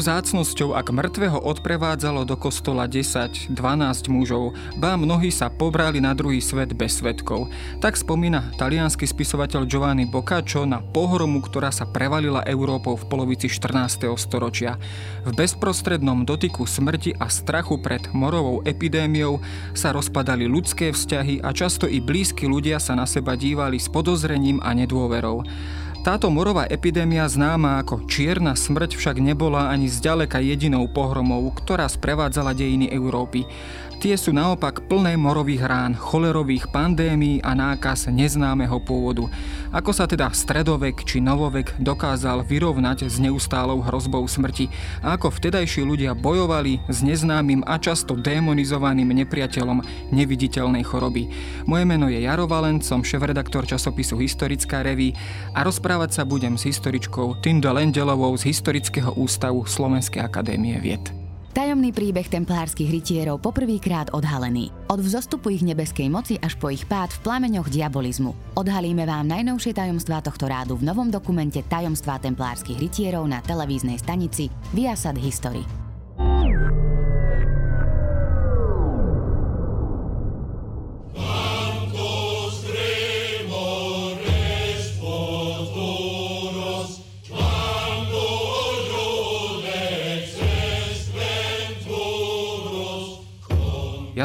vzácnosťou, ak mŕtvého odprevádzalo do kostola 10-12 mužov, ba mnohí sa pobrali na druhý svet bez svetkov. Tak spomína talianský spisovateľ Giovanni Boccaccio na pohromu, ktorá sa prevalila Európou v polovici 14. storočia. V bezprostrednom dotyku smrti a strachu pred morovou epidémiou sa rozpadali ľudské vzťahy a často i blízki ľudia sa na seba dívali s podozrením a nedôverou. Táto morová epidémia známa ako čierna smrť však nebola ani zďaleka jedinou pohromou, ktorá sprevádzala dejiny Európy. Tie sú naopak plné morových rán, cholerových pandémií a nákaz neznámeho pôvodu. Ako sa teda stredovek či novovek dokázal vyrovnať s neustálou hrozbou smrti a ako vtedajší ľudia bojovali s neznámym a často demonizovaným nepriateľom neviditeľnej choroby. Moje meno je Jaro Valent, som šéf-redaktor časopisu Historická reví a rozprávať sa budem s historičkou Tinda Lendelovou z Historického ústavu Slovenskej akadémie vied. Tajomný príbeh templárskych rytierov poprvýkrát odhalený. Od vzostupu ich nebeskej moci až po ich pád v plameňoch diabolizmu. Odhalíme vám najnovšie tajomstvá tohto rádu v novom dokumente Tajomstvá templárskych rytierov na televíznej stanici Viasat History.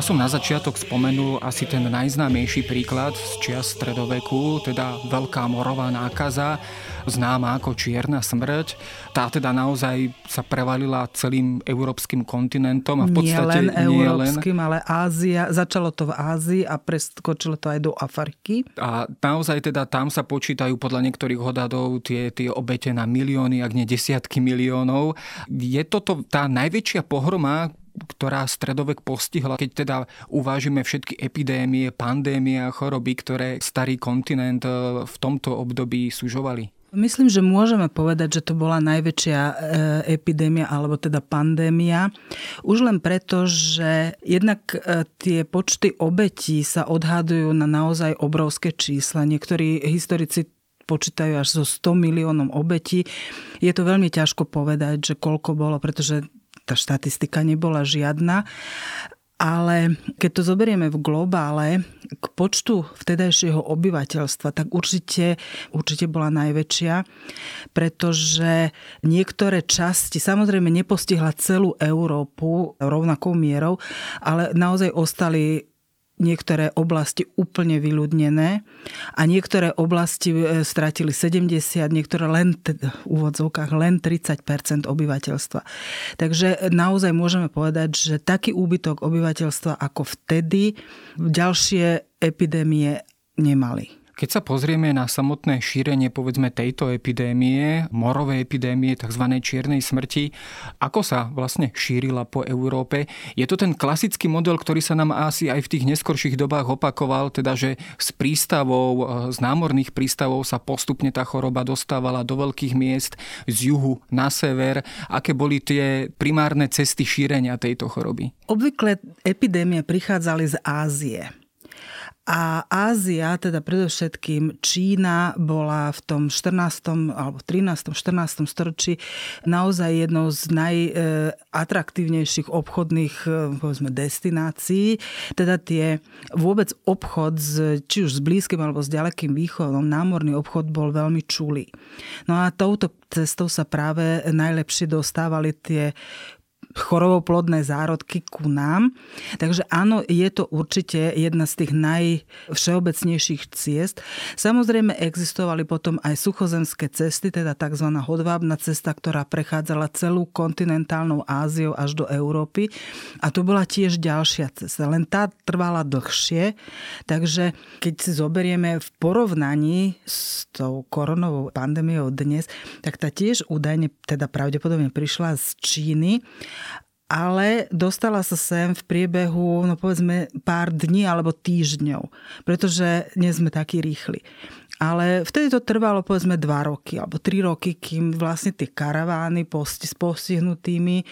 Som na začiatok spomenul asi ten najznámejší príklad z čias stredoveku, teda veľká morová nákaza, známa ako čierna smrť. Tá teda naozaj sa prevalila celým európskym kontinentom a v podstate nie len nie európskym, len... ale Ázia. Začalo to v Ázii a preskočilo to aj do Afriky. A naozaj teda tam sa počítajú podľa niektorých odhadov tie, tie obete na milióny, ak nie desiatky miliónov. Je toto tá najväčšia pohroma, ktorá stredovek postihla, keď teda uvážime všetky epidémie, pandémie a choroby, ktoré starý kontinent e, v tomto období sužovali? Myslím, že môžeme povedať, že to bola najväčšia e, epidémia alebo teda pandémia. Už len preto, že jednak e, tie počty obetí sa odhadujú na naozaj obrovské čísla. Niektorí historici počítajú až so 100 miliónom obetí. Je to veľmi ťažko povedať, že koľko bolo, pretože tá štatistika nebola žiadna. Ale keď to zoberieme v globále, k počtu vtedajšieho obyvateľstva, tak určite, určite bola najväčšia, pretože niektoré časti, samozrejme nepostihla celú Európu rovnakou mierou, ale naozaj ostali niektoré oblasti úplne vyľudnené a niektoré oblasti e, stratili 70, niektoré len v úvodzovkách len 30% obyvateľstva. Takže naozaj môžeme povedať, že taký úbytok obyvateľstva ako vtedy ďalšie epidémie nemali. Keď sa pozrieme na samotné šírenie povedzme tejto epidémie, morovej epidémie, tzv. čiernej smrti, ako sa vlastne šírila po Európe, je to ten klasický model, ktorý sa nám asi aj v tých neskorších dobách opakoval, teda že z prístavov, z námorných prístavov sa postupne tá choroba dostávala do veľkých miest z juhu na sever. Aké boli tie primárne cesty šírenia tejto choroby? Obvykle epidémie prichádzali z Ázie. A Ázia, teda predovšetkým Čína, bola v tom 14. alebo 13. 14. storočí naozaj jednou z najatraktívnejších obchodných e, povedzme, destinácií. Teda tie vôbec obchod s, či už s Blízkym alebo s ďalekým východom, námorný obchod bol veľmi čulý. No a touto cestou sa práve najlepšie dostávali tie chorovoplodné zárodky ku nám. Takže áno, je to určite jedna z tých najvšeobecnejších ciest. Samozrejme existovali potom aj suchozemské cesty, teda tzv. hodvábna cesta, ktorá prechádzala celú kontinentálnou Áziou až do Európy. A to bola tiež ďalšia cesta, len tá trvala dlhšie. Takže keď si zoberieme v porovnaní s tou koronovou pandémiou dnes, tak tá tiež údajne, teda pravdepodobne prišla z Číny ale dostala sa sem v priebehu, no povedzme, pár dní alebo týždňov, pretože nie sme takí rýchli. Ale vtedy to trvalo povedzme dva roky alebo tri roky, kým vlastne tie karavány s postihnutými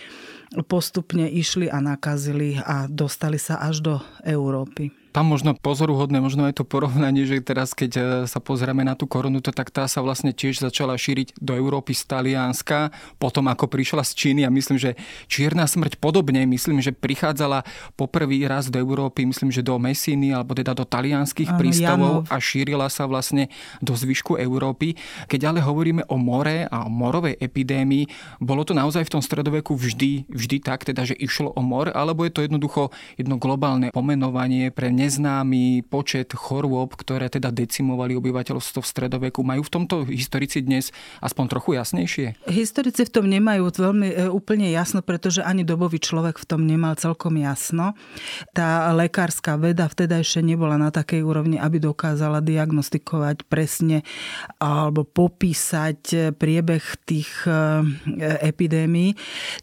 postupne išli a nakazili a dostali sa až do Európy. Tam možno pozoruhodné, možno je to porovnanie, že teraz keď e, sa pozrieme na tú korunu, to tak tá sa vlastne tiež začala šíriť do Európy z Talianska, potom ako prišla z Číny a myslím, že čierna smrť podobne, myslím, že prichádzala poprvý raz do Európy, myslím, že do Messiny alebo teda do talianských prístavov Janov. a šírila sa vlastne do zvyšku Európy. Keď ale hovoríme o more a o morovej epidémii, bolo to naozaj v tom stredoveku vždy, vždy tak, teda, že išlo o mor, alebo je to jednoducho jedno globálne pomenovanie pre neznámy počet chorôb, ktoré teda decimovali obyvateľstvo v stredoveku. Majú v tomto historici dnes aspoň trochu jasnejšie? Historici v tom nemajú veľmi e, úplne jasno, pretože ani dobový človek v tom nemal celkom jasno. Tá lekárska veda vtedajšie nebola na takej úrovni, aby dokázala diagnostikovať presne alebo popísať e, priebeh tých e, epidémií.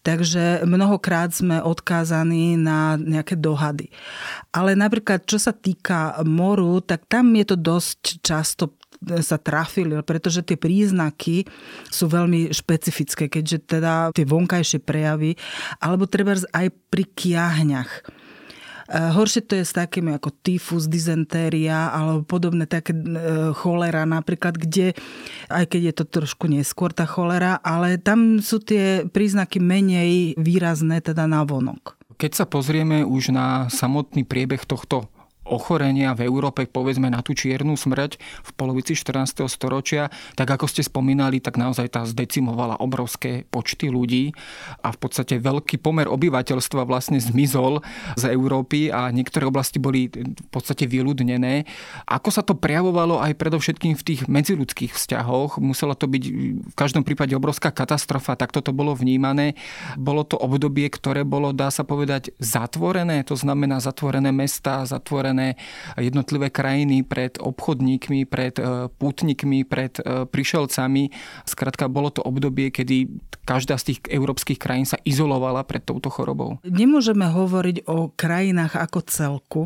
Takže mnohokrát sme odkázaní na nejaké dohady. Ale napríklad, čo sa týka moru, tak tam je to dosť často sa trafili, pretože tie príznaky sú veľmi špecifické, keďže teda tie vonkajšie prejavy, alebo treba aj pri kiahňach. E, horšie to je s takými ako tyfus, dizentéria alebo podobné také e, cholera napríklad, kde, aj keď je to trošku neskôr tá cholera, ale tam sú tie príznaky menej výrazné teda na vonok. Keď sa pozrieme už na samotný priebeh tohto ochorenia v Európe, povedzme na tú čiernu smrť v polovici 14. storočia, tak ako ste spomínali, tak naozaj tá zdecimovala obrovské počty ľudí a v podstate veľký pomer obyvateľstva vlastne zmizol z Európy a niektoré oblasti boli v podstate vyľudnené. Ako sa to prejavovalo aj predovšetkým v tých medziludských vzťahoch? Musela to byť v každom prípade obrovská katastrofa, tak toto bolo vnímané. Bolo to obdobie, ktoré bolo, dá sa povedať, zatvorené, to znamená zatvorené mesta, zatvorené otvorené jednotlivé krajiny pred obchodníkmi, pred e, pútnikmi, pred e, prišelcami. Skrátka, bolo to obdobie, kedy každá z tých európskych krajín sa izolovala pred touto chorobou. Nemôžeme hovoriť o krajinách ako celku,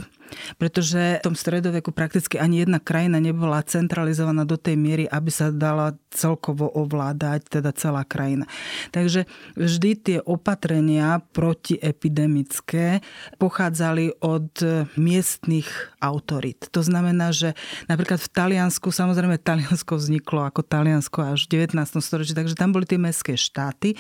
pretože v tom stredoveku prakticky ani jedna krajina nebola centralizovaná do tej miery, aby sa dala celkovo ovládať, teda celá krajina. Takže vždy tie opatrenia protiepidemické pochádzali od miestnych autorit. To znamená, že napríklad v Taliansku, samozrejme Taliansko vzniklo ako Taliansko až v 19. storočí, takže tam boli tie mestské štáty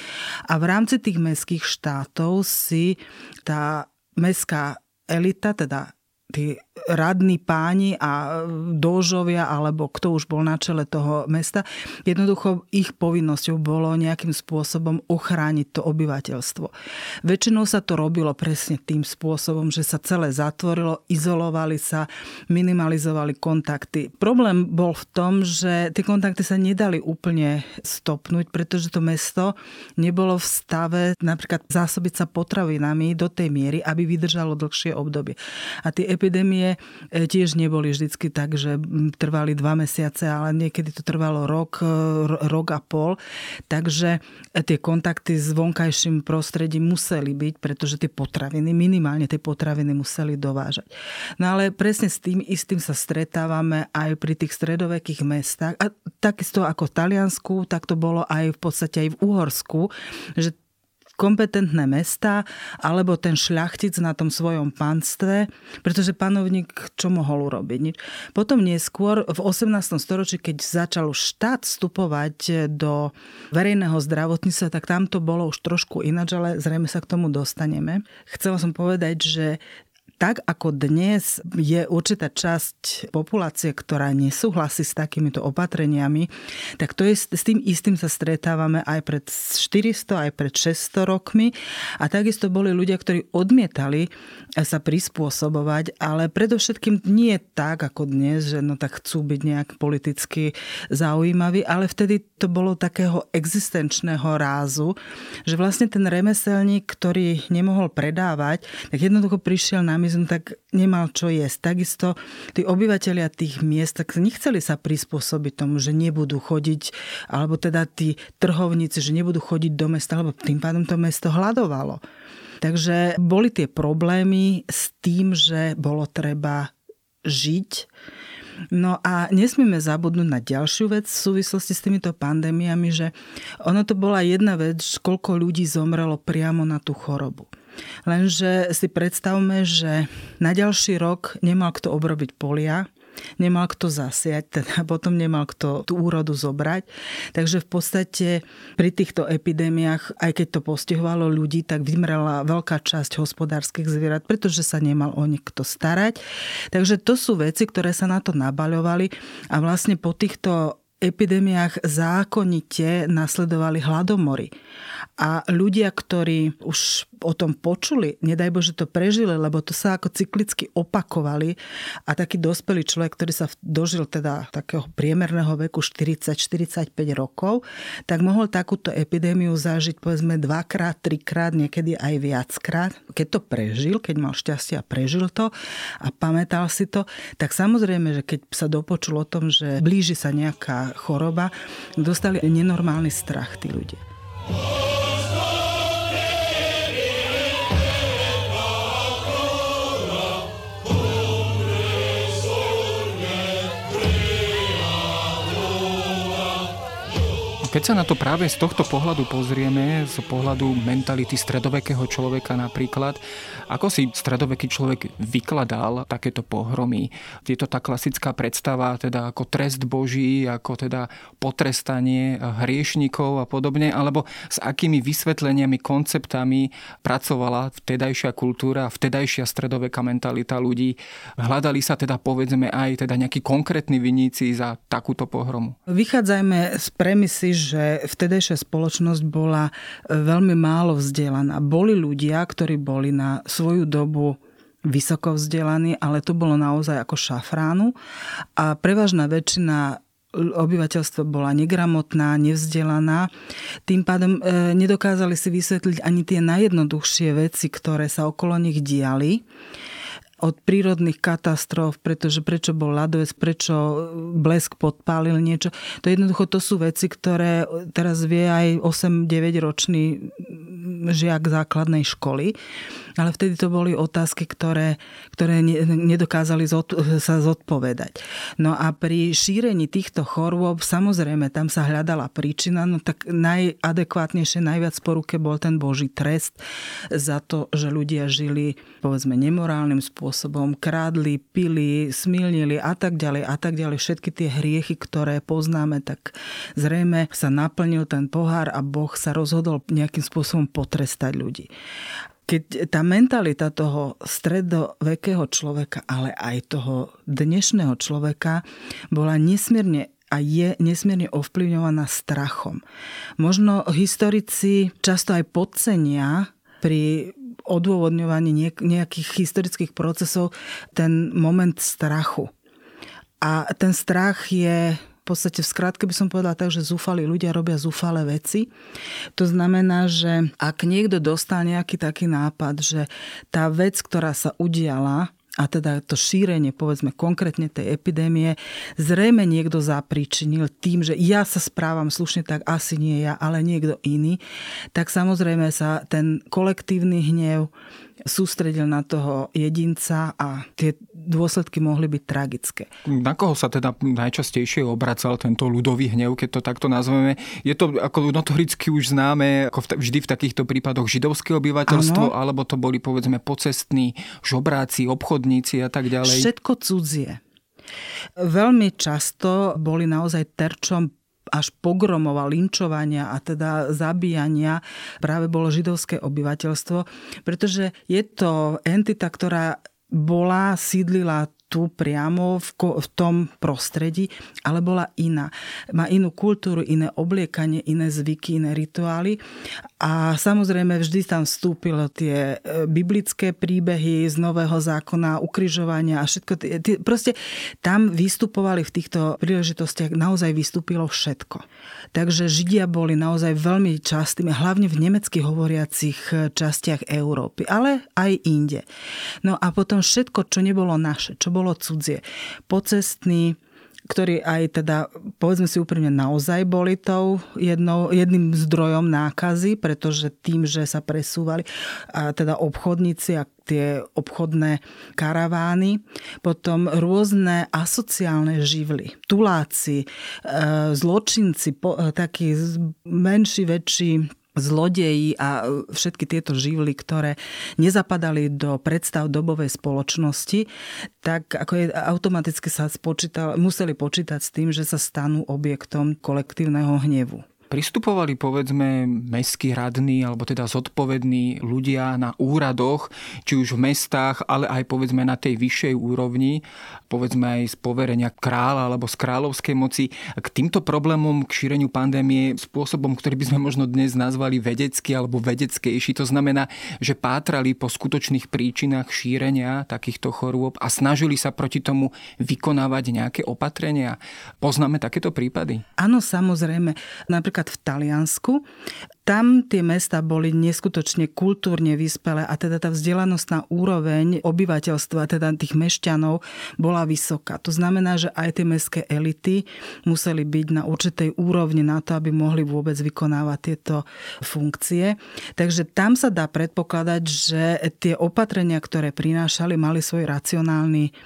a v rámci tých mestských štátov si tá mestská elita, teda tí radní páni a dôžovia, alebo kto už bol na čele toho mesta, jednoducho ich povinnosťou bolo nejakým spôsobom ochrániť to obyvateľstvo. Väčšinou sa to robilo presne tým spôsobom, že sa celé zatvorilo, izolovali sa, minimalizovali kontakty. Problém bol v tom, že tie kontakty sa nedali úplne stopnúť, pretože to mesto nebolo v stave napríklad zásobiť sa potravinami do tej miery, aby vydržalo dlhšie obdobie. A tie epidémie e, tiež neboli vždycky tak, že trvali dva mesiace, ale niekedy to trvalo rok, e, rok a pol. Takže e, tie kontakty s vonkajším prostredím museli byť, pretože tie potraviny, minimálne tie potraviny museli dovážať. No ale presne s tým istým sa stretávame aj pri tých stredovekých mestách. A takisto ako v Taliansku, tak to bolo aj v podstate aj v Uhorsku, že kompetentné mesta alebo ten šľachtic na tom svojom panstve, pretože panovník čo mohol urobiť? Nič. Potom neskôr v 18. storočí, keď začal štát vstupovať do verejného zdravotníctva, tak tam to bolo už trošku ináč, ale zrejme sa k tomu dostaneme. Chcela som povedať, že tak ako dnes je určitá časť populácie, ktorá nesúhlasí s takýmito opatreniami, tak to je, s tým istým sa stretávame aj pred 400, aj pred 600 rokmi. A takisto boli ľudia, ktorí odmietali sa prispôsobovať, ale predovšetkým nie tak ako dnes, že no tak chcú byť nejak politicky zaujímaví, ale vtedy to bolo takého existenčného rázu, že vlastne ten remeselník, ktorý nemohol predávať, tak jednoducho prišiel na komunizmu, tak nemal čo jesť. Takisto tí obyvateľia tých miest tak nechceli sa prispôsobiť tomu, že nebudú chodiť, alebo teda tí trhovníci, že nebudú chodiť do mesta, lebo tým pádom to mesto hľadovalo. Takže boli tie problémy s tým, že bolo treba žiť. No a nesmieme zabudnúť na ďalšiu vec v súvislosti s týmito pandémiami, že ono to bola jedna vec, koľko ľudí zomrelo priamo na tú chorobu. Lenže si predstavme, že na ďalší rok nemal kto obrobiť polia, nemal kto zasiať, teda potom nemal kto tú úrodu zobrať. Takže v podstate pri týchto epidémiách, aj keď to postihovalo ľudí, tak vymrela veľká časť hospodárskych zvierat, pretože sa nemal o nikto starať. Takže to sú veci, ktoré sa na to nabaľovali a vlastne po týchto epidémiách zákonite nasledovali hladomory. A ľudia, ktorí už o tom počuli, nedaj Bože to prežili, lebo to sa ako cyklicky opakovali a taký dospelý človek, ktorý sa dožil teda takého priemerného veku 40-45 rokov, tak mohol takúto epidémiu zažiť povedzme dvakrát, trikrát, niekedy aj viackrát. Keď to prežil, keď mal šťastie a prežil to a pamätal si to, tak samozrejme, že keď sa dopočul o tom, že blíži sa nejaká choroba, dostali nenormálny strach tí ľudia. Keď sa na to práve z tohto pohľadu pozrieme, z pohľadu mentality stredovekého človeka napríklad, ako si stredoveký človek vykladal takéto pohromy? Je to tá klasická predstava, teda ako trest Boží, ako teda potrestanie hriešnikov a podobne, alebo s akými vysvetleniami, konceptami pracovala vtedajšia kultúra, vtedajšia stredoveká mentalita ľudí? Hľadali sa teda povedzme aj teda nejakí konkrétni viníci za takúto pohromu? Vychádzajme z premisy, že vtedejšia spoločnosť bola e, veľmi málo vzdelaná. Boli ľudia, ktorí boli na svoju dobu vysoko vzdelaní, ale to bolo naozaj ako šafránu a prevažná väčšina obyvateľstvo bola negramotná, nevzdelaná. Tým pádom e, nedokázali si vysvetliť ani tie najjednoduchšie veci, ktoré sa okolo nich diali od prírodných katastrof, pretože prečo bol ľadovec, prečo blesk podpálil niečo. To jednoducho to sú veci, ktoré teraz vie aj 8-9 ročný žiak základnej školy ale vtedy to boli otázky, ktoré, ktoré nedokázali zod, sa zodpovedať. No a pri šírení týchto chorôb, samozrejme, tam sa hľadala príčina, no tak najadekvátnejšie, najviac poruke bol ten Boží trest za to, že ľudia žili, povedzme, nemorálnym spôsobom, krádli, pili, smilnili a tak ďalej a tak ďalej. Všetky tie hriechy, ktoré poznáme, tak zrejme sa naplnil ten pohár a Boh sa rozhodol nejakým spôsobom potrestať ľudí keď tá mentalita toho stredovekého človeka, ale aj toho dnešného človeka bola nesmierne a je nesmierne ovplyvňovaná strachom. Možno historici často aj podcenia pri odôvodňovaní nejakých historických procesov ten moment strachu. A ten strach je v podstate v skratke by som povedala tak, že zúfali ľudia robia zúfale veci. To znamená, že ak niekto dostal nejaký taký nápad, že tá vec, ktorá sa udiala, a teda to šírenie, povedzme konkrétne tej epidémie, zrejme niekto zapričinil tým, že ja sa správam slušne, tak asi nie ja, ale niekto iný, tak samozrejme sa ten kolektívny hnev sústredil na toho jedinca a tie dôsledky mohli byť tragické. Na koho sa teda najčastejšie obracal tento ľudový hnev, keď to takto nazveme? Je to ako notoricky už známe, ako vždy v takýchto prípadoch židovské obyvateľstvo, ano. alebo to boli povedzme pocestní žobráci, obchodníci a tak ďalej? Všetko cudzie. Veľmi často boli naozaj terčom až pogromov a linčovania a teda zabíjania práve bolo židovské obyvateľstvo, pretože je to entita, ktorá bola, sídlila tu priamo v, v tom prostredí, ale bola iná. Má inú kultúru, iné obliekanie, iné zvyky, iné rituály. A samozrejme vždy tam vstúpilo tie e, biblické príbehy z Nového zákona, ukrižovania a všetko. Tie, tie, proste tam vystupovali v týchto príležitostiach, naozaj vystúpilo všetko. Takže Židia boli naozaj veľmi častými, hlavne v nemecky hovoriacich e, častiach Európy, ale aj inde. No a potom všetko, čo nebolo naše, čo bolo cudzie. Pocestní, ktorí aj teda, povedzme si úprimne, naozaj boli tou jednou, jedným zdrojom nákazy, pretože tým, že sa presúvali a teda obchodníci a tie obchodné karavány, potom rôzne asociálne živly, tuláci, e, zločinci, takí menší, väčší zlodeji a všetky tieto živly, ktoré nezapadali do predstav dobovej spoločnosti, tak ako je, automaticky sa spočítal, museli počítať s tým, že sa stanú objektom kolektívneho hnevu pristupovali povedzme mestskí radní alebo teda zodpovední ľudia na úradoch, či už v mestách, ale aj povedzme na tej vyššej úrovni, povedzme aj z poverenia kráľa alebo z kráľovskej moci, k týmto problémom, k šíreniu pandémie spôsobom, ktorý by sme možno dnes nazvali vedecký alebo vedeckejší. To znamená, že pátrali po skutočných príčinách šírenia takýchto chorôb a snažili sa proti tomu vykonávať nejaké opatrenia. Poznáme takéto prípady? Áno, samozrejme. Napríklad napríklad v Taliansku. Tam tie mesta boli neskutočne kultúrne vyspelé a teda tá vzdelanostná úroveň obyvateľstva, teda tých mešťanov, bola vysoká. To znamená, že aj tie mestské elity museli byť na určitej úrovni na to, aby mohli vôbec vykonávať tieto funkcie. Takže tam sa dá predpokladať, že tie opatrenia, ktoré prinášali, mali svoj racionálny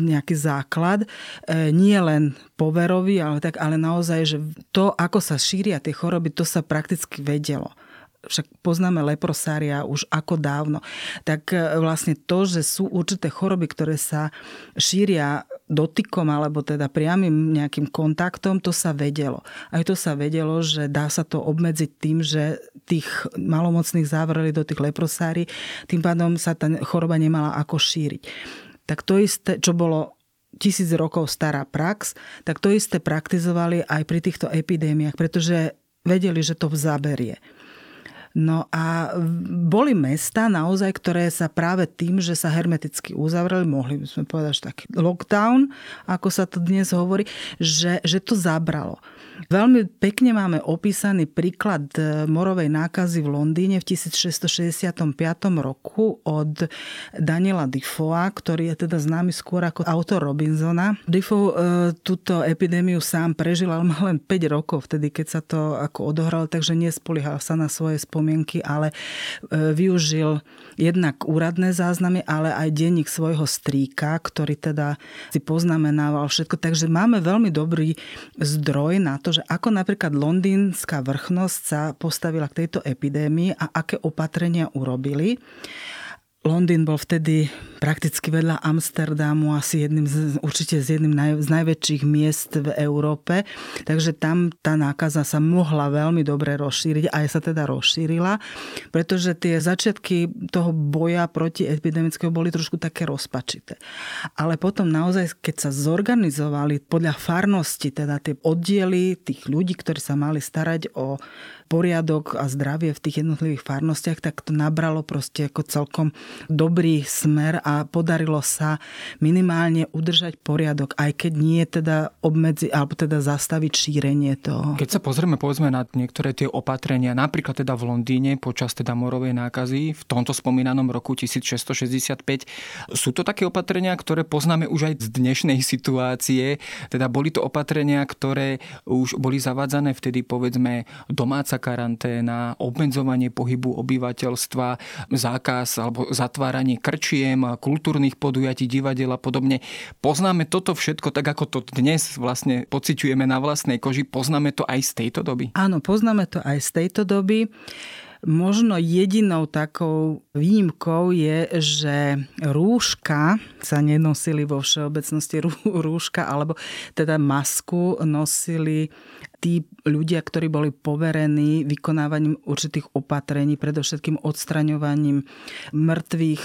nejaký základ. E, nie len poverový, ale, tak, ale naozaj, že to, ako sa šíria tie choroby, to sa prakticky vedie vedelo však poznáme leprosária už ako dávno, tak e, vlastne to, že sú určité choroby, ktoré sa šíria dotykom alebo teda priamým nejakým kontaktom, to sa vedelo. Aj to sa vedelo, že dá sa to obmedziť tým, že tých malomocných zavreli do tých leprosári, tým pádom sa tá choroba nemala ako šíriť. Tak to isté, čo bolo tisíc rokov stará prax, tak to isté praktizovali aj pri týchto epidémiách, pretože vedeli, že to zaberie. No a boli mesta naozaj, ktoré sa práve tým, že sa hermeticky uzavreli, mohli by sme povedať, že taký lockdown, ako sa to dnes hovorí, že, že to zabralo. Veľmi pekne máme opísaný príklad e, morovej nákazy v Londýne v 1665 roku od Daniela Defoea, ktorý je teda známy skôr ako autor Robinsona. Defoe e, túto epidémiu sám prežil, ale mal len 5 rokov vtedy, keď sa to ako odohralo, takže nespoliehal sa na svoje spomienky, ale e, využil jednak úradné záznamy, ale aj denník svojho strýka, ktorý teda si poznamenával všetko. Takže máme veľmi dobrý zdroj na to, že ako napríklad londýnska vrchnosť sa postavila k tejto epidémii a aké opatrenia urobili. Londýn bol vtedy prakticky vedľa Amsterdamu, asi jedným z, určite z jedným naj, z najväčších miest v Európe. Takže tam tá nákaza sa mohla veľmi dobre rozšíriť, aj sa teda rozšírila, pretože tie začiatky toho boja proti epidemického boli trošku také rozpačité. Ale potom naozaj, keď sa zorganizovali podľa farnosti, teda tie oddiely tých ľudí, ktorí sa mali starať o poriadok a zdravie v tých jednotlivých farnostiach, tak to nabralo proste ako celkom dobrý smer a podarilo sa minimálne udržať poriadok, aj keď nie teda obmedzi, alebo teda zastaviť šírenie toho. Keď sa pozrieme povedzme na niektoré tie opatrenia, napríklad teda v Londýne počas teda morovej nákazy v tomto spomínanom roku 1665, sú to také opatrenia, ktoré poznáme už aj z dnešnej situácie, teda boli to opatrenia, ktoré už boli zavádzané vtedy povedzme domáca karanténa, obmedzovanie pohybu obyvateľstva, zákaz alebo zatváranie krčiem, kultúrnych podujatí, divadiel a podobne. Poznáme toto všetko tak, ako to dnes vlastne pociťujeme na vlastnej koži. Poznáme to aj z tejto doby? Áno, poznáme to aj z tejto doby. Možno jedinou takou výnimkou je, že rúška sa nenosili vo všeobecnosti rúška, alebo teda masku nosili tí ľudia, ktorí boli poverení vykonávaním určitých opatrení, predovšetkým odstraňovaním mŕtvych,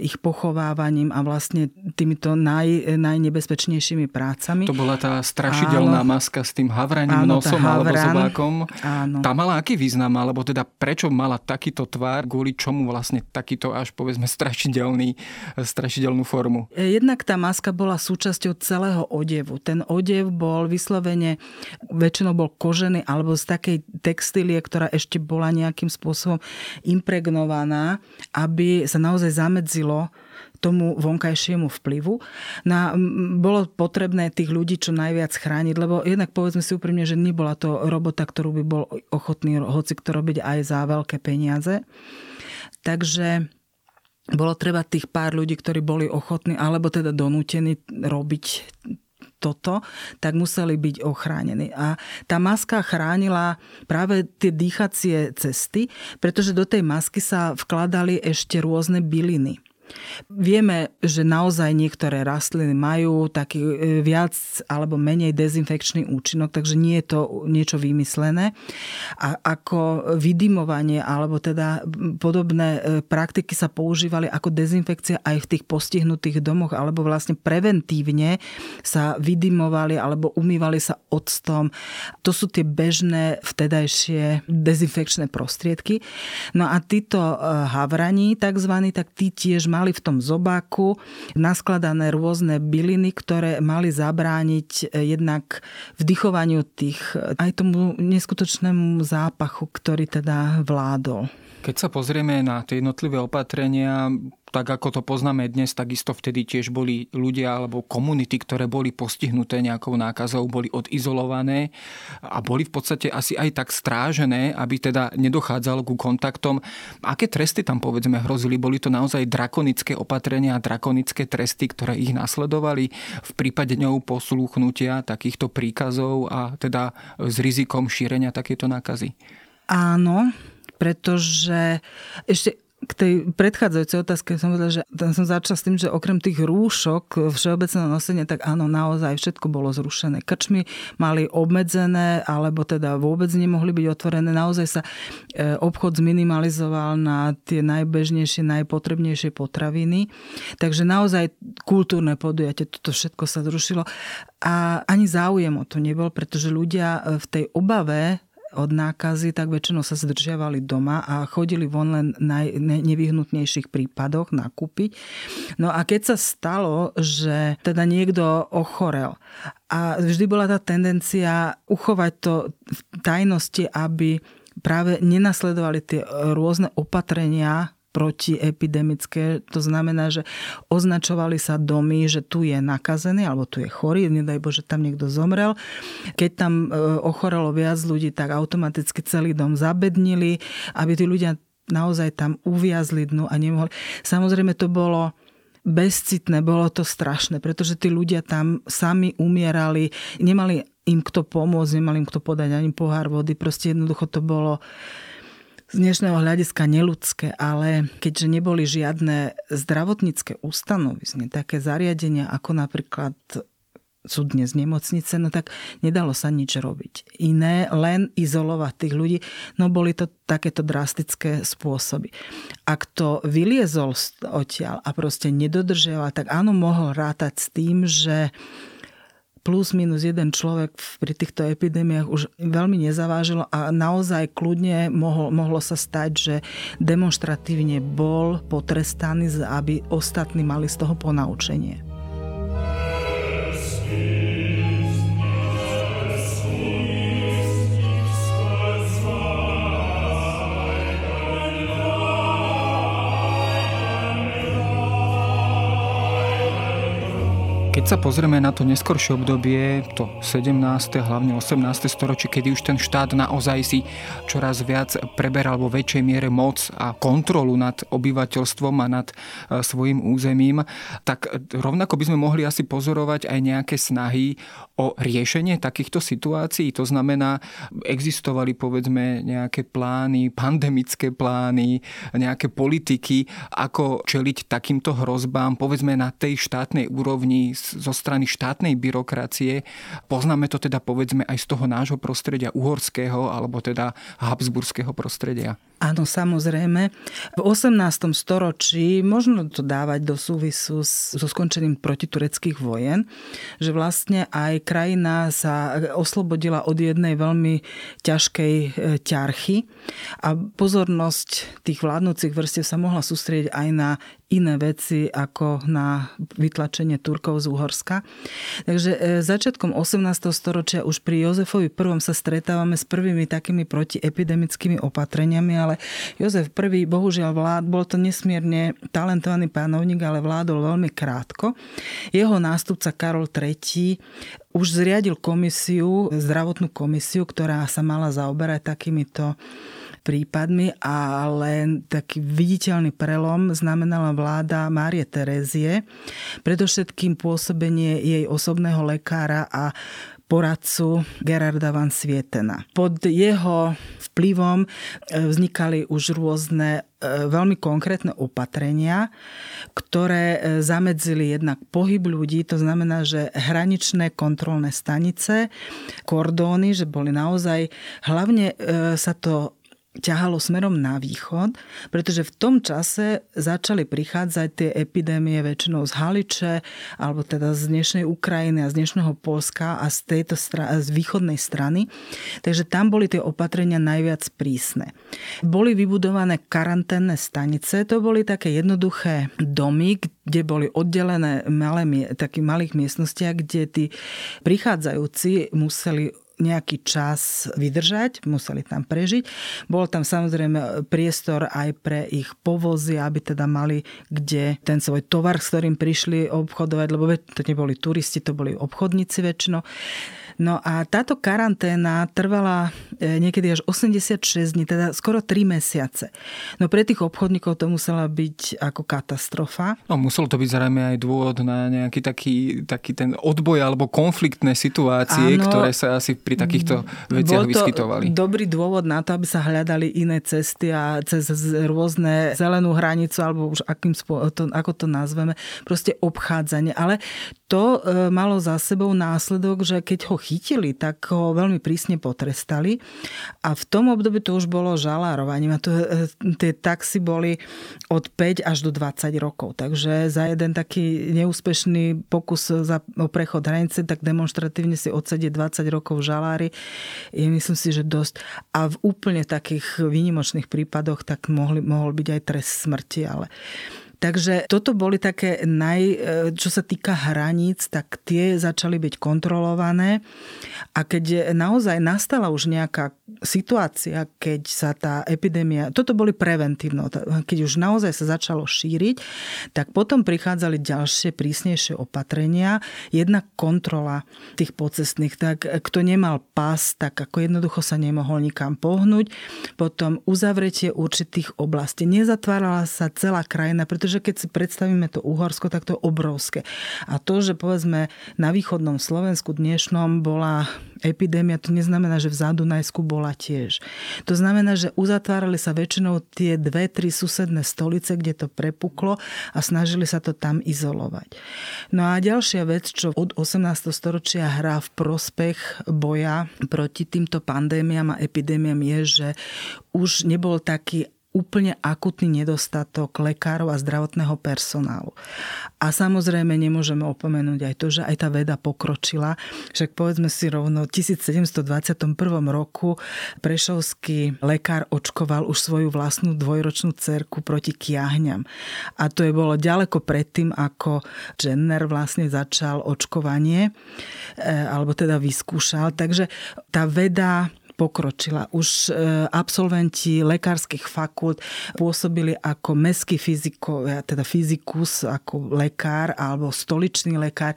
ich pochovávaním a vlastne týmito naj, najnebezpečnejšími prácami. To bola tá strašidelná áno, maska s tým havraním áno, nosom havran, alebo zobákom. Áno. Tá mala aký význam, alebo teda prečo mala takýto tvár, kvôli čomu vlastne takýto až povedzme strašidelný, strašidelnú formu? Jednak tá maska bola súčasťou celého odevu. Ten odev bol vyslovene väčšinou bol kožený alebo z takej textílie, ktorá ešte bola nejakým spôsobom impregnovaná, aby sa naozaj zamedzilo tomu vonkajšiemu vplyvu. No, bolo potrebné tých ľudí čo najviac chrániť, lebo jednak povedzme si úprimne, že nebola to robota, ktorú by bol ochotný hoci kto robiť aj za veľké peniaze. Takže bolo treba tých pár ľudí, ktorí boli ochotní alebo teda donútení robiť toto, tak museli byť ochránení. A tá maska chránila práve tie dýchacie cesty, pretože do tej masky sa vkladali ešte rôzne byliny. Vieme, že naozaj niektoré rastliny majú taký e, viac alebo menej dezinfekčný účinok, takže nie je to niečo vymyslené. A ako vydimovanie alebo teda podobné e, praktiky sa používali ako dezinfekcia aj v tých postihnutých domoch alebo vlastne preventívne sa vydimovali alebo umývali sa octom. To sú tie bežné vtedajšie dezinfekčné prostriedky. No a títo e, havrani takzvaní, tak tí tiež mali v tom zobáku naskladané rôzne byliny, ktoré mali zabrániť eh, jednak vdychovaniu tých eh, aj tomu neskutočnému zápachu, ktorý teda vládol. Keď sa pozrieme na tie jednotlivé opatrenia, tak ako to poznáme dnes, takisto vtedy tiež boli ľudia alebo komunity, ktoré boli postihnuté nejakou nákazou, boli odizolované a boli v podstate asi aj tak strážené, aby teda nedochádzalo ku kontaktom. Aké tresty tam povedzme hrozili? Boli to naozaj drakonické opatrenia drakonické tresty, ktoré ich nasledovali v prípade posluchnutia takýchto príkazov a teda s rizikom šírenia takéto nákazy? Áno, pretože ešte k tej predchádzajúcej otázke som povedala, že tam som začala s tým, že okrem tých rúšok všeobecného nosenia, tak áno, naozaj všetko bolo zrušené. Krčmy mali obmedzené, alebo teda vôbec nemohli byť otvorené. Naozaj sa e, obchod zminimalizoval na tie najbežnejšie, najpotrebnejšie potraviny. Takže naozaj kultúrne podujatie, toto všetko sa zrušilo. A ani záujem o to nebol, pretože ľudia v tej obave od nákazy, tak väčšinou sa zdržiavali doma a chodili von len na nevyhnutnejších prípadoch nakúpiť. No a keď sa stalo, že teda niekto ochorel a vždy bola tá tendencia uchovať to v tajnosti, aby práve nenasledovali tie rôzne opatrenia, protiepidemické. To znamená, že označovali sa domy, že tu je nakazený alebo tu je chorý, nedaj Bože, tam niekto zomrel. Keď tam e, ochorelo viac ľudí, tak automaticky celý dom zabednili, aby tí ľudia naozaj tam uviazli dnu a nemohli. Samozrejme to bolo bezcitné, bolo to strašné, pretože tí ľudia tam sami umierali, nemali im kto pomôcť, nemali im kto podať ani pohár vody, proste jednoducho to bolo z dnešného hľadiska neludské, ale keďže neboli žiadne zdravotnícke ustanovizne, také zariadenia ako napríklad sú dnes nemocnice, no tak nedalo sa nič robiť. Iné, len izolovať tých ľudí, no boli to takéto drastické spôsoby. Ak to vyliezol odtiaľ a proste nedodržiaval, tak áno, mohol rátať s tým, že plus minus jeden človek pri týchto epidémiách už veľmi nezavážilo a naozaj kľudne mohlo, mohlo sa stať, že demonstratívne bol potrestaný, aby ostatní mali z toho ponaučenie. Keď sa pozrieme na to neskoršie obdobie, to 17. hlavne 18. storočie, kedy už ten štát naozaj si čoraz viac preberal vo väčšej miere moc a kontrolu nad obyvateľstvom a nad e, svojim územím, tak rovnako by sme mohli asi pozorovať aj nejaké snahy o riešenie takýchto situácií. To znamená, existovali povedzme nejaké plány, pandemické plány, nejaké politiky, ako čeliť takýmto hrozbám, povedzme na tej štátnej úrovni zo strany štátnej byrokracie. Poznáme to teda povedzme aj z toho nášho prostredia uhorského alebo teda habsburského prostredia. Áno, samozrejme. V 18. storočí možno to dávať do súvisu so skončením protitureckých vojen, že vlastne aj krajina sa oslobodila od jednej veľmi ťažkej e, ťarchy a pozornosť tých vládnúcich vrstiev sa mohla sústrieť aj na iné veci ako na vytlačenie Turkov z Uhorska. Takže e, začiatkom 18. storočia už pri Jozefovi I sa stretávame s prvými takými protiepidemickými opatreniami, ale Jozef I bohužiaľ vlád, bol to nesmierne talentovaný pánovník, ale vládol veľmi krátko. Jeho nástupca Karol III už zriadil komisiu, zdravotnú komisiu, ktorá sa mala zaoberať takýmito prípadmi, ale taký viditeľný prelom znamenala vláda Márie Terézie, predovšetkým pôsobenie jej osobného lekára a poradcu Gerarda van Svietena. Pod jeho vplyvom e, vznikali už rôzne e, veľmi konkrétne opatrenia, ktoré e, zamedzili jednak pohyb ľudí, to znamená, že hraničné kontrolné stanice, kordóny, že boli naozaj, hlavne sa to ťahalo smerom na východ, pretože v tom čase začali prichádzať tie epidémie väčšinou z Haliče, alebo teda z dnešnej Ukrajiny a z dnešného Polska a z tejto stra- z východnej strany. Takže tam boli tie opatrenia najviac prísne. Boli vybudované karanténne stanice, to boli také jednoduché domy, kde boli oddelené malé, takých malých miestnostiach, kde tí prichádzajúci museli nejaký čas vydržať, museli tam prežiť. Bol tam samozrejme priestor aj pre ich povozy, aby teda mali kde ten svoj tovar, s ktorým prišli obchodovať, lebo to neboli turisti, to boli obchodníci väčšinou. No a táto karanténa trvala e, niekedy až 86 dní, teda skoro 3 mesiace. No pre tých obchodníkov to musela byť ako katastrofa. No muselo to byť zrejme aj dôvod na nejaký taký, taký ten odboj alebo konfliktné situácie, Áno, ktoré sa asi pri takýchto veciach bol to vyskytovali. dobrý dôvod na to, aby sa hľadali iné cesty a cez rôzne zelenú hranicu alebo už akým to, ako to nazveme, proste obchádzanie. Ale to e, malo za sebou následok, že keď ho chytili, tak ho veľmi prísne potrestali. A v tom období to už bolo žalárovaním. A to, e, tie taxy boli od 5 až do 20 rokov. Takže za jeden taký neúspešný pokus za, o prechod hranice, tak demonstratívne si odsedieť 20 rokov žalári je myslím si, že dosť. A v úplne takých výnimočných prípadoch tak mohli, mohol byť aj trest smrti, ale Takže toto boli také naj, e, čo sa týka hraníc, tak tie začali byť kontrolované a keď naozaj nastala už nejaká situácia, keď sa tá epidémia, toto boli preventívno, keď už naozaj sa začalo šíriť, tak potom prichádzali ďalšie prísnejšie opatrenia. Jedna kontrola tých pocestných, tak kto nemal pás, tak ako jednoducho sa nemohol nikam pohnúť. Potom uzavretie určitých oblastí. Nezatvárala sa celá krajina, pretože pretože keď si predstavíme to Uhorsko, tak to je obrovské. A to, že povedzme na východnom Slovensku dnešnom bola epidémia, to neznamená, že v Zadunajsku bola tiež. To znamená, že uzatvárali sa väčšinou tie dve, tri susedné stolice, kde to prepuklo a snažili sa to tam izolovať. No a ďalšia vec, čo od 18. storočia hrá v prospech boja proti týmto pandémiám a epidémiám je, že už nebol taký úplne akutný nedostatok lekárov a zdravotného personálu. A samozrejme nemôžeme opomenúť aj to, že aj tá veda pokročila. Však povedzme si rovno, v 1721 roku prešovský lekár očkoval už svoju vlastnú dvojročnú cerku proti kiahňam. A to je bolo ďaleko predtým, ako Jenner vlastne začal očkovanie, e, alebo teda vyskúšal. Takže tá veda pokročila. Už e, absolventi lekárskych fakult pôsobili ako meský fyzikovia, teda fyzikus, ako lekár alebo stoličný lekár.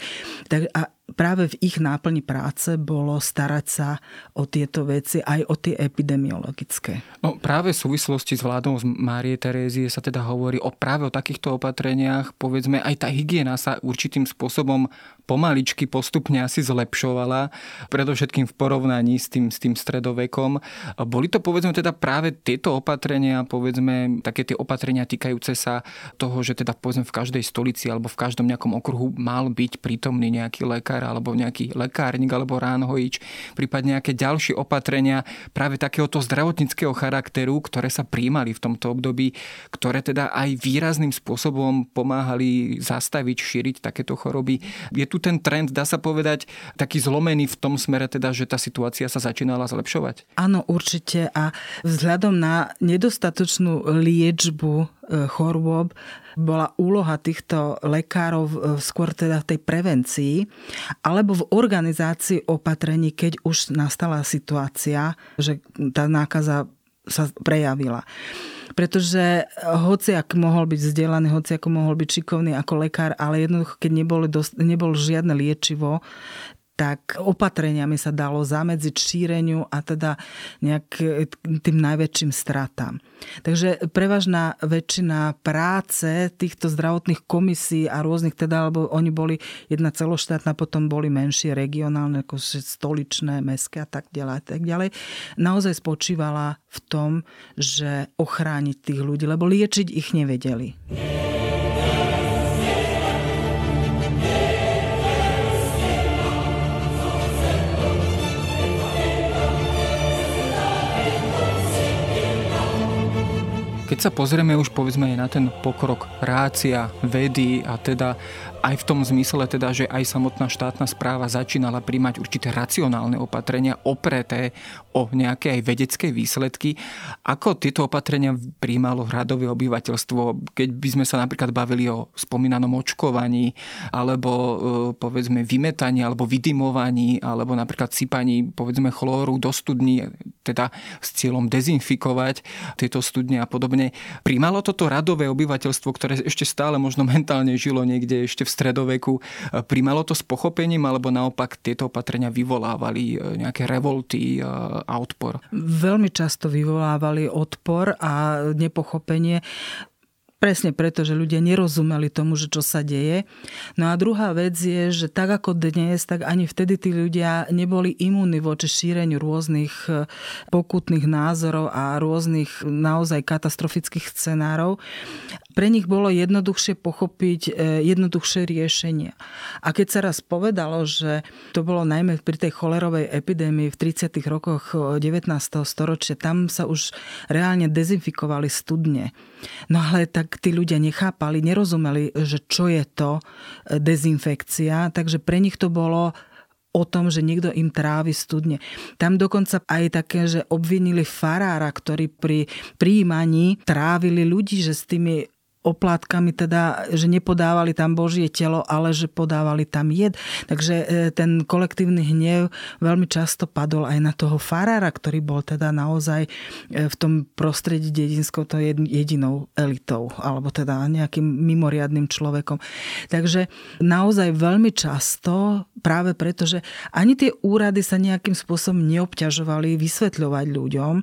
A práve v ich náplni práce bolo starať sa o tieto veci, aj o tie epidemiologické. No práve v súvislosti s vládou z Márie Terézie sa teda hovorí o práve o takýchto opatreniach. Povedzme, aj tá hygiena sa určitým spôsobom pomaličky postupne asi zlepšovala, predovšetkým v porovnaní s tým, s tým stredovekom. Boli to povedzme teda práve tieto opatrenia, povedzme také tie opatrenia týkajúce sa toho, že teda povedzme v každej stolici alebo v každom nejakom okruhu mal byť prítomný nejaký lekár lekár alebo nejaký lekárnik alebo ránhojič, prípadne nejaké ďalšie opatrenia práve takéhoto zdravotníckého charakteru, ktoré sa príjmali v tomto období, ktoré teda aj výrazným spôsobom pomáhali zastaviť, šíriť takéto choroby. Je tu ten trend, dá sa povedať, taký zlomený v tom smere teda, že tá situácia sa začínala zlepšovať? Áno, určite a vzhľadom na nedostatočnú liečbu chorôb. Bola úloha týchto lekárov e, skôr teda v tej prevencii alebo v organizácii opatrení, keď už nastala situácia, že tá nákaza sa prejavila. Pretože hoci ak mohol byť vzdelaný, hoci ako mohol byť šikovný ako lekár, ale jednoducho, keď nebol, dosť, nebol žiadne liečivo, tak opatreniami sa dalo zamedziť šíreniu a teda nejak tým najväčším stratám. Takže prevažná väčšina práce týchto zdravotných komisí a rôznych, teda, alebo oni boli jedna celoštátna, potom boli menšie regionálne, ako stoličné, mestské a tak ďalej, a tak ďalej, naozaj spočívala v tom, že ochrániť tých ľudí, lebo liečiť ich nevedeli. Keď sa pozrieme už povedzme na ten pokrok rácia, vedy a teda aj v tom zmysle teda, že aj samotná štátna správa začínala príjmať určité racionálne opatrenia opreté o nejaké aj vedecké výsledky. Ako tieto opatrenia príjmalo hradové obyvateľstvo, keď by sme sa napríklad bavili o spomínanom očkovaní, alebo e, povedzme vymetaní, alebo vydymovaní, alebo napríklad sypaní povedzme chlóru do studní, teda s cieľom dezinfikovať tieto studne a podobne. Príjmalo toto radové obyvateľstvo, ktoré ešte stále možno mentálne žilo niekde ešte v stredoveku. E, Primalo to s pochopením, alebo naopak tieto opatrenia vyvolávali e, nejaké revolty e, a odpor? Veľmi často vyvolávali odpor a nepochopenie. Presne preto, že ľudia nerozumeli tomu, že čo sa deje. No a druhá vec je, že tak ako dnes, tak ani vtedy tí ľudia neboli imúni voči šíreniu rôznych pokutných názorov a rôznych naozaj katastrofických scenárov pre nich bolo jednoduchšie pochopiť e, jednoduchšie riešenia. A keď sa raz povedalo, že to bolo najmä pri tej cholerovej epidémii v 30. rokoch 19. storočia, tam sa už reálne dezinfikovali studne. No ale tak tí ľudia nechápali, nerozumeli, že čo je to e, dezinfekcia, takže pre nich to bolo o tom, že niekto im trávi studne. Tam dokonca aj také, že obvinili farára, ktorý pri príjmaní trávili ľudí, že s tými oplátkami teda, že nepodávali tam Božie telo, ale že podávali tam jed. Takže e, ten kolektívny hnev veľmi často padol aj na toho farára, ktorý bol teda naozaj e, v tom prostredí dedinskou to jedinou elitou, alebo teda nejakým mimoriadným človekom. Takže naozaj veľmi často, práve preto, že ani tie úrady sa nejakým spôsobom neobťažovali vysvetľovať ľuďom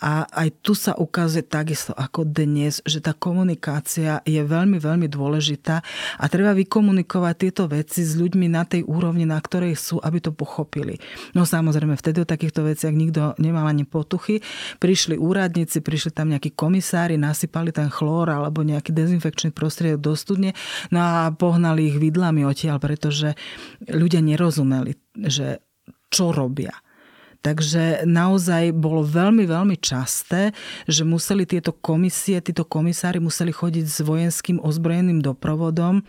a aj tu sa ukazuje takisto ako dnes, že tá komunikácia komunikácia je veľmi, veľmi dôležitá a treba vykomunikovať tieto veci s ľuďmi na tej úrovni, na ktorej sú, aby to pochopili. No samozrejme, vtedy o takýchto veciach nikto nemal ani potuchy. Prišli úradníci, prišli tam nejakí komisári, nasypali tam chlór alebo nejaký dezinfekčný prostriedok do studne, no a pohnali ich vidlami odtiaľ, pretože ľudia nerozumeli, že čo robia. Takže naozaj bolo veľmi, veľmi časté, že museli tieto komisie, títo komisári museli chodiť s vojenským ozbrojeným doprovodom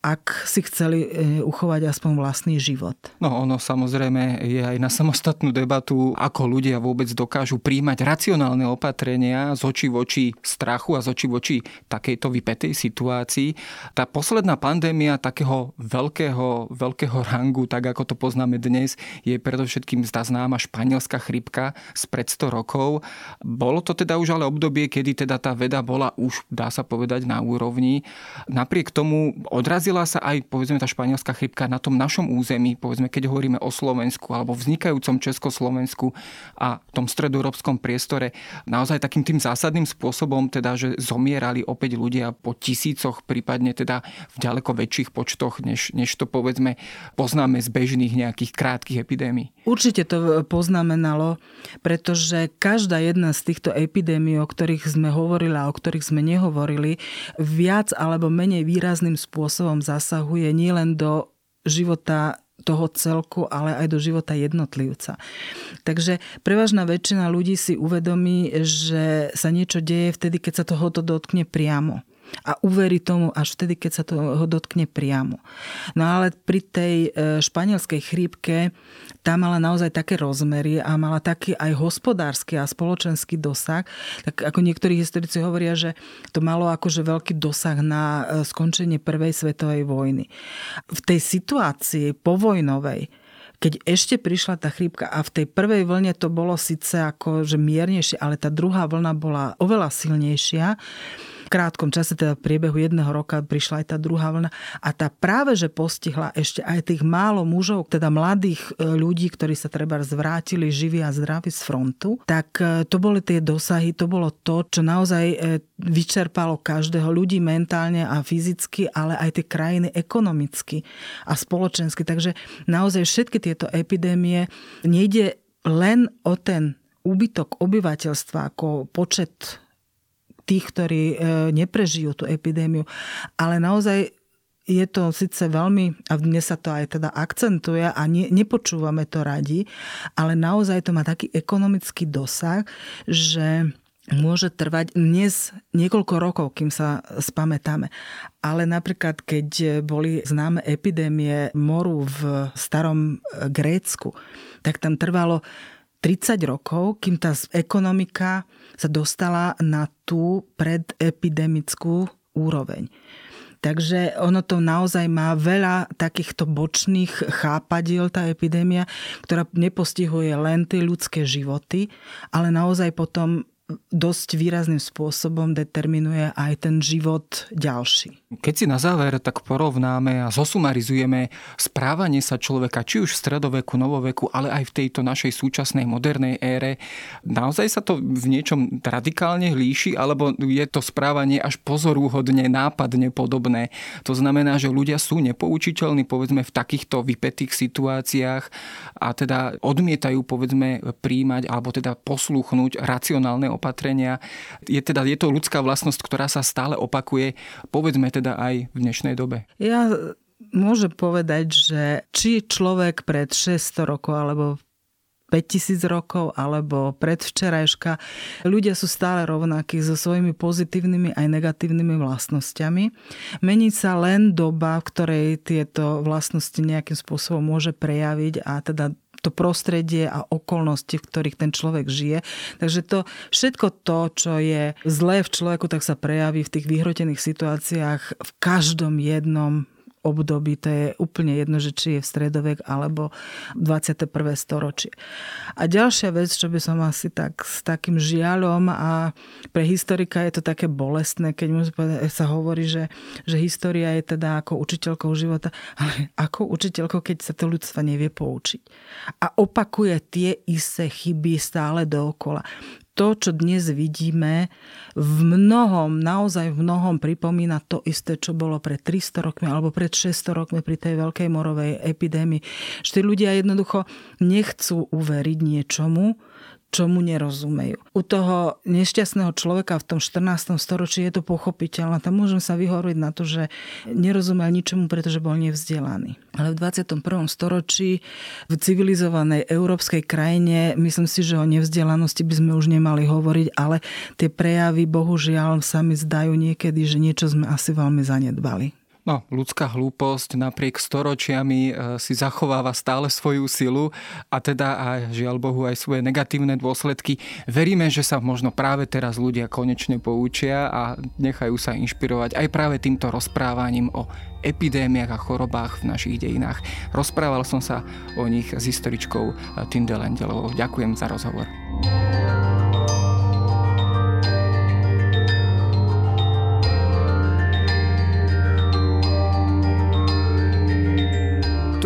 ak si chceli e, uchovať aspoň vlastný život. No ono samozrejme je aj na samostatnú debatu, ako ľudia vôbec dokážu príjmať racionálne opatrenia z očí voči strachu a z očí voči takejto vypetej situácii. Tá posledná pandémia takého veľkého, veľkého rangu, tak ako to poznáme dnes, je predovšetkým zdá známa španielská chrypka spred 100 rokov. Bolo to teda už ale obdobie, kedy teda tá veda bola už, dá sa povedať, na úrovni. Napriek tomu odrazil odrazila sa aj povedzme tá španielská chrypka na tom našom území, povedzme keď hovoríme o Slovensku alebo vznikajúcom Československu a tom stredoeurópskom priestore naozaj takým tým zásadným spôsobom, teda, že zomierali opäť ľudia po tisícoch, prípadne teda v ďaleko väčších počtoch, než, než to povedzme poznáme z bežných nejakých krátkých epidémií. Určite to poznamenalo, pretože každá jedna z týchto epidémií, o ktorých sme hovorili a o ktorých sme nehovorili, viac alebo menej výrazným spôsobom zasahuje nielen do života toho celku, ale aj do života jednotlivca. Takže prevažná väčšina ľudí si uvedomí, že sa niečo deje vtedy, keď sa toho to dotkne priamo a uverí tomu až vtedy, keď sa toho dotkne priamo. No ale pri tej e, španielskej chrípke tá mala naozaj také rozmery a mala taký aj hospodársky a spoločenský dosah. Tak ako niektorí historici hovoria, že to malo akože veľký dosah na e, skončenie prvej svetovej vojny. V tej situácii povojnovej keď ešte prišla tá chrípka a v tej prvej vlne to bolo síce ako že miernejšie, ale tá druhá vlna bola oveľa silnejšia, krátkom čase, teda v priebehu jedného roka prišla aj tá druhá vlna a tá práve, že postihla ešte aj tých málo mužov, teda mladých e, ľudí, ktorí sa treba zvrátili živí a zdraví z frontu, tak e, to boli tie dosahy, to bolo to, čo naozaj e, vyčerpalo každého ľudí mentálne a fyzicky, ale aj tie krajiny ekonomicky a spoločensky. Takže naozaj všetky tieto epidémie nejde len o ten úbytok obyvateľstva ako počet tých, ktorí e, neprežijú tú epidémiu. Ale naozaj je to síce veľmi, a dnes sa to aj teda akcentuje a ne, nepočúvame to radi, ale naozaj to má taký ekonomický dosah, že môže trvať dnes niekoľko rokov, kým sa spamätáme. Ale napríklad, keď boli známe epidémie moru v starom Grécku, tak tam trvalo 30 rokov, kým tá ekonomika sa dostala na tú predepidemickú úroveň. Takže ono to naozaj má veľa takýchto bočných chápadiel, tá epidémia, ktorá nepostihuje len tie ľudské životy, ale naozaj potom dosť výrazným spôsobom determinuje aj ten život ďalší. Keď si na záver tak porovnáme a zosumarizujeme správanie sa človeka, či už v stredoveku, novoveku, ale aj v tejto našej súčasnej modernej ére, naozaj sa to v niečom radikálne líši, alebo je to správanie až pozorúhodne, nápadne podobné. To znamená, že ľudia sú nepoučiteľní, povedzme, v takýchto vypetých situáciách a teda odmietajú, povedzme, príjmať alebo teda posluchnúť racionálne opatrenia. Je, teda, je to ľudská vlastnosť, ktorá sa stále opakuje, povedzme teda aj v dnešnej dobe. Ja môžem povedať, že či človek pred 600 rokov alebo 5000 rokov alebo predvčerajška. Ľudia sú stále rovnakí so svojimi pozitívnymi aj negatívnymi vlastnosťami. Mení sa len doba, v ktorej tieto vlastnosti nejakým spôsobom môže prejaviť a teda to prostredie a okolnosti, v ktorých ten človek žije. Takže to všetko to, čo je zlé v človeku, tak sa prejaví v tých vyhrotených situáciách v každom jednom období, to je úplne jedno, že či je v stredovek alebo 21. storočie. A ďalšia vec, čo by som asi tak s takým žiaľom a pre historika je to také bolestné, keď povedať, sa hovorí, že, že história je teda ako učiteľkou života, ale ako učiteľkou, keď sa to ľudstva nevie poučiť. A opakuje tie isté chyby stále dookola to, čo dnes vidíme, v mnohom, naozaj v mnohom pripomína to isté, čo bolo pred 300 rokmi alebo pred 600 rokmi pri tej veľkej morovej epidémii. Že tí ľudia jednoducho nechcú uveriť niečomu, čomu nerozumejú. U toho nešťastného človeka v tom 14. storočí je to pochopiteľné. Tam môžem sa vyhovoriť na to, že nerozumel ničomu, pretože bol nevzdelaný. Ale v 21. storočí v civilizovanej európskej krajine myslím si, že o nevzdelanosti by sme už nemali hovoriť, ale tie prejavy bohužiaľ sa mi zdajú niekedy, že niečo sme asi veľmi zanedbali. No, ľudská hlúposť napriek storočiami e, si zachováva stále svoju silu a teda aj žiaľ Bohu aj svoje negatívne dôsledky. Veríme, že sa možno práve teraz ľudia konečne poučia a nechajú sa inšpirovať aj práve týmto rozprávaním o epidémiách a chorobách v našich dejinách. Rozprával som sa o nich s historičkou Tinde Lendelovou. Ďakujem za rozhovor.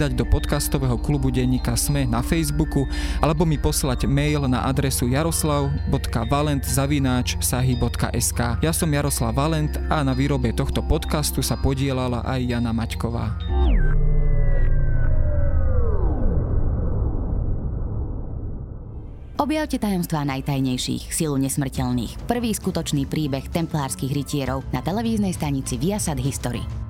pridať do podcastového klubu denníka SME na Facebooku alebo mi poslať mail na adresu jaroslav.valent.sahy.sk Ja som Jaroslav Valent a na výrobe tohto podcastu sa podielala aj Jana Maťková. Objavte tajomstvá najtajnejších, silu nesmrteľných. Prvý skutočný príbeh templárskych rytierov na televíznej stanici Viasat History.